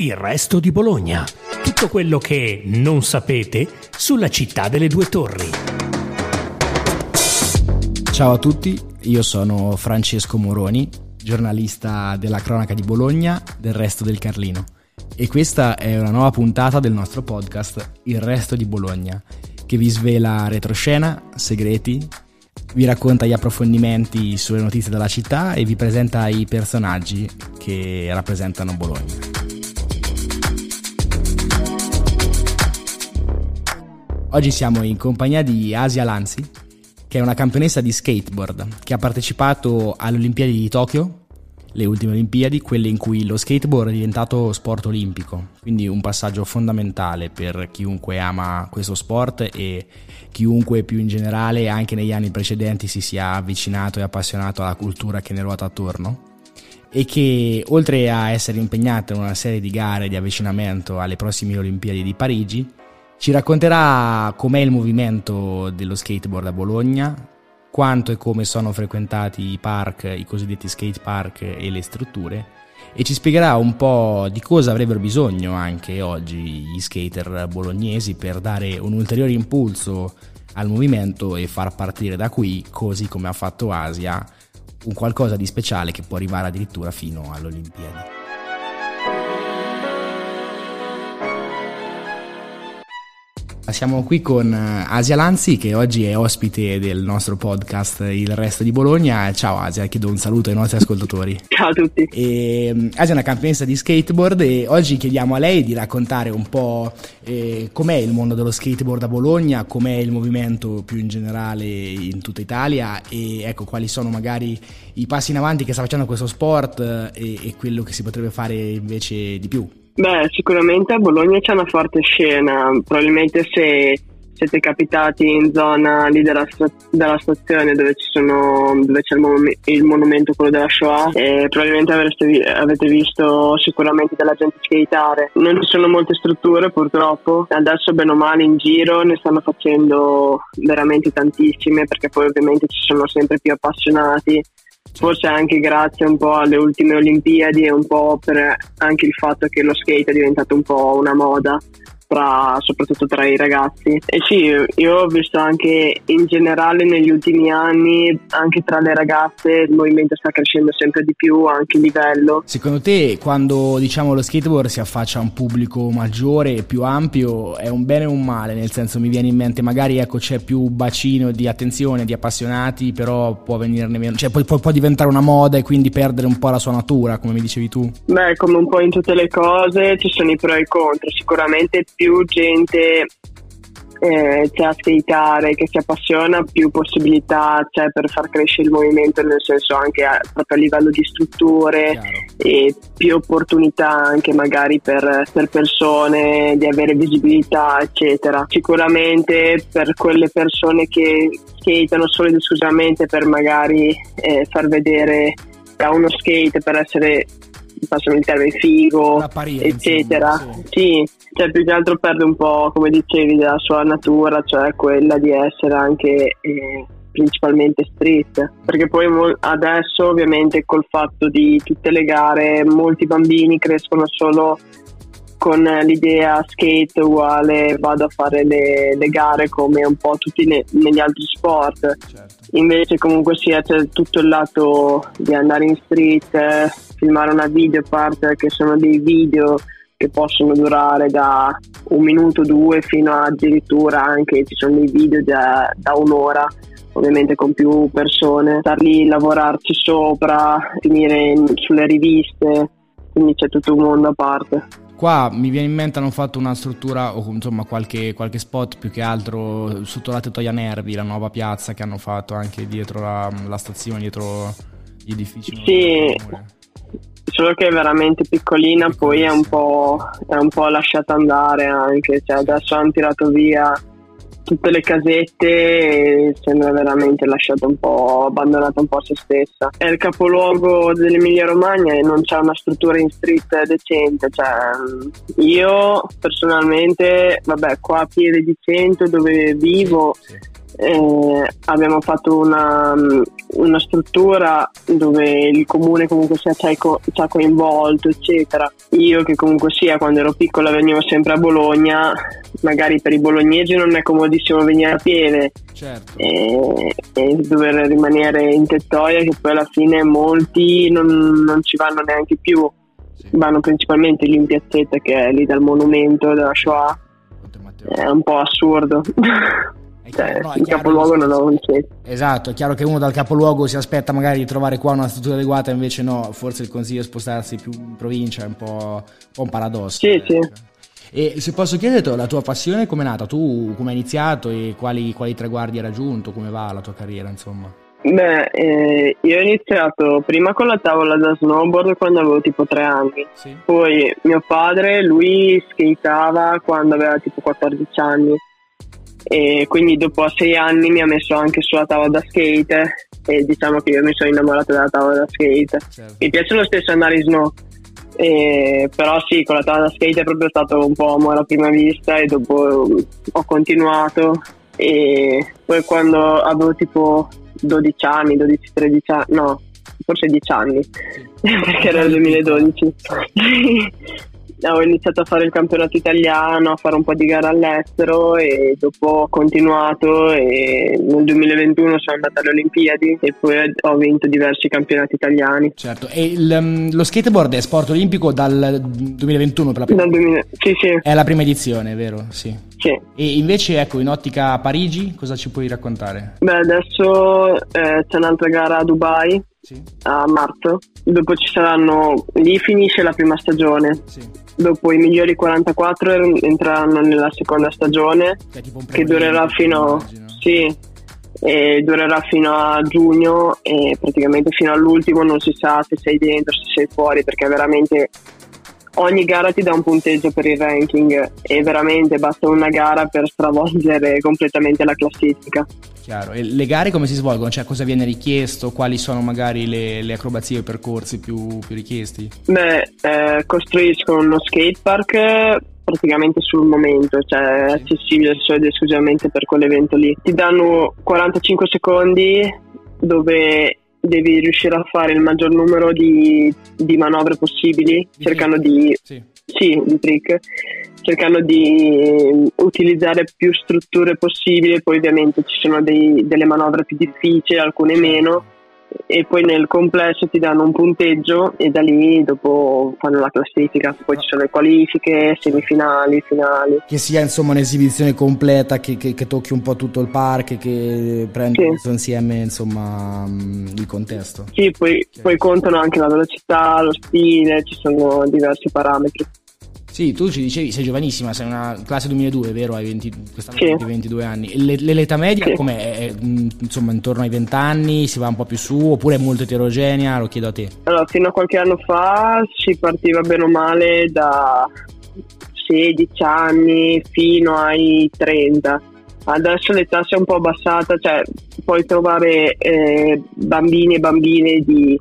Il resto di Bologna. Tutto quello che non sapete sulla città delle due torri. Ciao a tutti, io sono Francesco Moroni, giornalista della cronaca di Bologna del resto del Carlino. E questa è una nuova puntata del nostro podcast Il resto di Bologna, che vi svela retroscena, segreti, vi racconta gli approfondimenti sulle notizie della città e vi presenta i personaggi che rappresentano Bologna. Oggi siamo in compagnia di Asia Lanzi, che è una campionessa di skateboard che ha partecipato alle Olimpiadi di Tokyo, le ultime Olimpiadi, quelle in cui lo skateboard è diventato sport olimpico, quindi un passaggio fondamentale per chiunque ama questo sport e chiunque più in generale anche negli anni precedenti si sia avvicinato e appassionato alla cultura che ne ruota attorno. E che oltre a essere impegnata in una serie di gare di avvicinamento alle prossime Olimpiadi di Parigi, ci racconterà com'è il movimento dello skateboard a Bologna, quanto e come sono frequentati i park, i cosiddetti skate park e le strutture e ci spiegherà un po' di cosa avrebbero bisogno anche oggi gli skater bolognesi per dare un ulteriore impulso al movimento e far partire da qui, così come ha fatto Asia, un qualcosa di speciale che può arrivare addirittura fino alle Olimpiadi. Siamo qui con eh, Asia Lanzi che oggi è ospite del nostro podcast Il Resto di Bologna. Ciao Asia, chiedo un saluto ai nostri ascoltatori. Ciao a tutti. E, mm, Asia è una campionessa di skateboard e oggi chiediamo a lei di raccontare un po' eh, com'è il mondo dello skateboard a Bologna, com'è il movimento più in generale in tutta Italia e ecco quali sono magari i passi in avanti che sta facendo questo sport eh, e, e quello che si potrebbe fare invece di più. Beh, sicuramente a Bologna c'è una forte scena, probabilmente se siete capitati in zona lì della, della stazione dove, sono, dove c'è il, mon- il, monumento quello della Shoah probabilmente avreste, avete visto sicuramente della gente skateare non ci sono molte strutture purtroppo. Adesso bene o male in giro ne stanno facendo veramente tantissime perché poi ovviamente ci sono sempre più appassionati forse anche grazie un po' alle ultime Olimpiadi e un po' per anche il fatto che lo skate è diventato un po' una moda tra, soprattutto tra i ragazzi. E sì, io ho visto anche in generale negli ultimi anni, anche tra le ragazze, il movimento sta crescendo sempre di più, anche il livello. Secondo te, quando diciamo lo skateboard si affaccia a un pubblico maggiore e più ampio, è un bene o un male? Nel senso, mi viene in mente, magari ecco, c'è più bacino di attenzione, di appassionati, però può venirne meno, cioè può, può, può diventare una moda e quindi perdere un po' la sua natura, come mi dicevi tu? Beh, come un po' in tutte le cose, ci sono i pro e i contro. Sicuramente più gente eh, c'è a skateare, che si appassiona, più possibilità c'è per far crescere il movimento, nel senso anche a, proprio a livello di strutture Chiaro. e più opportunità anche magari per, per, persone di avere visibilità, eccetera. Sicuramente per quelle persone che skateano solo ed esclusivamente per magari eh, far vedere a uno skate per essere passano il termine figo, eccetera. Sì. sì, cioè più che altro perde un po', come dicevi, della sua natura, cioè quella di essere anche eh, principalmente street. Perché poi adesso, ovviamente, col fatto di tutte le gare, molti bambini crescono solo con l'idea skate uguale vado a fare le, le gare come un po' tutti ne, negli altri sport. Certo. Invece comunque sia c'è tutto il lato di andare in street, eh, filmare una video parte che sono dei video che possono durare da un minuto, due fino addirittura anche ci sono dei video da, da un'ora ovviamente con più persone, star lì, lavorarci sopra, finire in, sulle riviste, quindi c'è tutto un mondo a parte. Qua mi viene in mente hanno fatto una struttura o insomma qualche, qualche spot più che altro sotto la Tettoia Nervi, la nuova piazza che hanno fatto anche dietro la, la stazione, dietro gli edifici. Sì, solo che è veramente piccolina, poi è un è un po lasciata andare anche, cioè adesso hanno tirato via tutte le casette sembra veramente lasciata un po' abbandonata un po' a se stessa. È il capoluogo dell'Emilia Romagna e non c'è una struttura in street decente. Cioè, io personalmente, vabbè, qua a Piede di Cento dove vivo eh, abbiamo fatto una, una, struttura dove il comune comunque sia ci ha coinvolto, eccetera. Io che comunque sia quando ero piccola venivo sempre a Bologna, magari per i bolognesi non è comodissimo venire a piede certo. e, e, dover rimanere in tettoia che poi alla fine molti non, non ci vanno neanche più. Sì. Vanno principalmente lì in piazzetta che è lì dal monumento della Shoah. È un po' assurdo. Cioè, no, il capoluogo non ha un centro. Esatto, è chiaro che uno dal capoluogo si aspetta magari di trovare qua una struttura adeguata, invece no, forse il consiglio è spostarsi più in provincia, è un po', un, po un paradosso. Sì, sì. E se posso chiederti la tua passione come è nata? Tu come hai iniziato e quali, quali traguardi hai raggiunto? Come va la tua carriera, insomma? Beh, eh, io ho iniziato prima con la tavola da snowboard quando avevo tipo tre anni. Sì. Poi mio padre, lui skateava quando aveva tipo 14 anni e quindi dopo sei anni mi ha messo anche sulla tavola da skate e diciamo che io mi sono innamorato della tavola da skate. Certo. Mi piace lo stesso andare in snow, e, però sì, con la tavola da skate è proprio stato un po' amore a prima vista e dopo ho continuato e poi quando avevo tipo 12 anni, 12-13 anni, no, forse 10 anni, sì. perché era il 2012. Ho iniziato a fare il campionato italiano, a fare un po' di gare all'estero e dopo ho continuato e nel 2021 sono andata alle Olimpiadi e poi ho vinto diversi campionati italiani. Certo, e il, um, lo skateboard è sport olimpico dal 2021 per la prima? Dal 2000, sì, sì. È la prima edizione, vero? Sì. Sì. E invece, ecco, in ottica Parigi, cosa ci puoi raccontare? Beh, adesso eh, c'è un'altra gara a Dubai sì. a marzo. Dopo ci saranno, lì finisce la prima stagione. Sì. Dopo i migliori 44 entreranno nella seconda stagione che, che durerà fino, sì, durerà fino a giugno e praticamente fino all'ultimo non si sa se sei dentro, se sei fuori perché veramente ogni gara ti dà un punteggio per il ranking e veramente basta una gara per stravolgere completamente la classifica. Chiaro, e le gare come si svolgono? Cioè cosa viene richiesto? Quali sono magari le, le acrobazie o i percorsi più, più richiesti? Beh, eh, costruiscono uno skatepark praticamente sul momento, cioè è accessibile solo ed esclusivamente per quell'evento lì. Ti danno 45 secondi dove devi riuscire a fare il maggior numero di, di manovre possibili, di cercando trick. di... Sì. sì, di trick cercando di utilizzare più strutture possibili, poi ovviamente ci sono dei, delle manovre più difficili, alcune meno e poi nel complesso ti danno un punteggio e da lì dopo fanno la classifica. Poi ci sono le qualifiche, semifinali, finali. Che sia insomma un'esibizione completa che, che, che tocchi un po' tutto il parco che prende sì. insieme insomma mm, il contesto. Sì, poi, poi contano anche la velocità, lo stile ci sono diversi parametri sì, tu ci dicevi, sei giovanissima, sei una classe 2002, vero? Hai 20, quest'anno sì. 22 anni. Le, l'età media sì. com'è? È, insomma, intorno ai 20 anni, si va un po' più su oppure è molto eterogenea? Lo chiedo a te. Allora, fino a qualche anno fa si partiva bene o male da 16 anni fino ai 30. Adesso l'età si è un po' abbassata, cioè puoi trovare eh, bambini e bambine di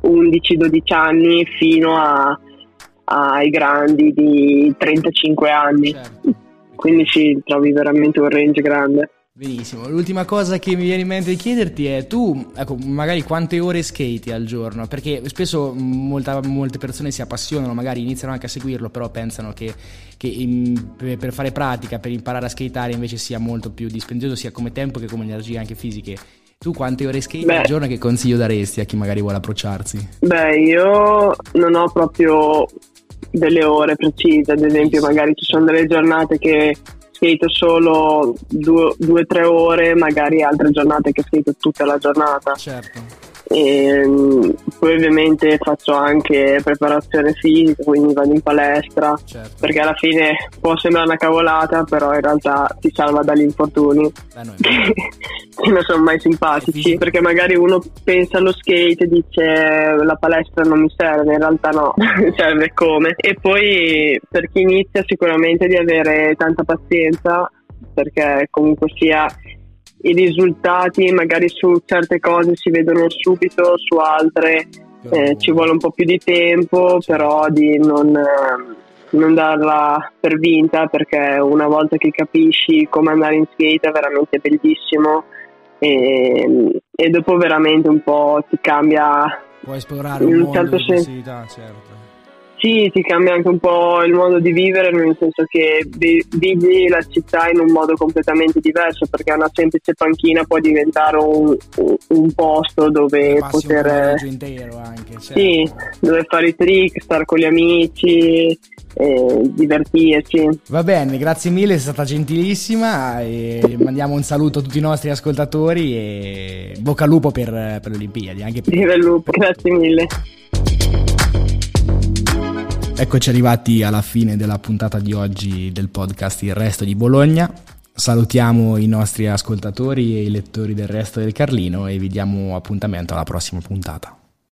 11-12 anni fino a ai grandi di 35 anni. Certo. Quindi sì, trovi veramente un range grande. Benissimo, l'ultima cosa che mi viene in mente di chiederti è tu, ecco, magari quante ore skati al giorno? Perché spesso molta, molte persone si appassionano, magari iniziano anche a seguirlo, però pensano che, che in, per fare pratica, per imparare a skateare invece sia molto più dispendioso sia come tempo che come energie anche fisiche. Tu quante ore skate Beh, al giorno che consiglio daresti a chi magari vuole approcciarsi? Beh, io non ho proprio delle ore precise, ad esempio magari ci sono delle giornate che skate solo due o tre ore, magari altre giornate che skate tutta la giornata. Certo. E, mm, poi ovviamente faccio anche preparazione fisica, quindi vado in palestra, certo. perché alla fine può sembrare una cavolata, però in realtà ti salva dagli infortuni che, che non sono mai simpatici, perché magari uno pensa allo skate e dice la palestra non mi serve, in realtà no, serve come. E poi per chi inizia sicuramente di avere tanta pazienza, perché comunque sia i risultati magari su certe cose si vedono subito, su altre eh, ci vuole un po' più di tempo, però di non, non darla per vinta perché una volta che capisci come andare in skate è veramente bellissimo e, e dopo veramente un po' ti cambia puoi esplorare un mondo certo di possibilità certo sì, ti cambia anche un po' il modo di vivere, nel senso che vedi la città in un modo completamente diverso, perché una semplice panchina può diventare un, un posto dove poter... Un intero anche, certo. Sì, dove fare i trick, stare con gli amici, divertirci. Va bene, grazie mille, è stata gentilissima e mandiamo un saluto a tutti i nostri ascoltatori e bocca al lupo per, per le Olimpiadi. Anche per... Viva il lupo, grazie mille. Eccoci arrivati alla fine della puntata di oggi del podcast Il Resto di Bologna. Salutiamo i nostri ascoltatori e i lettori del Resto del Carlino e vi diamo appuntamento alla prossima puntata.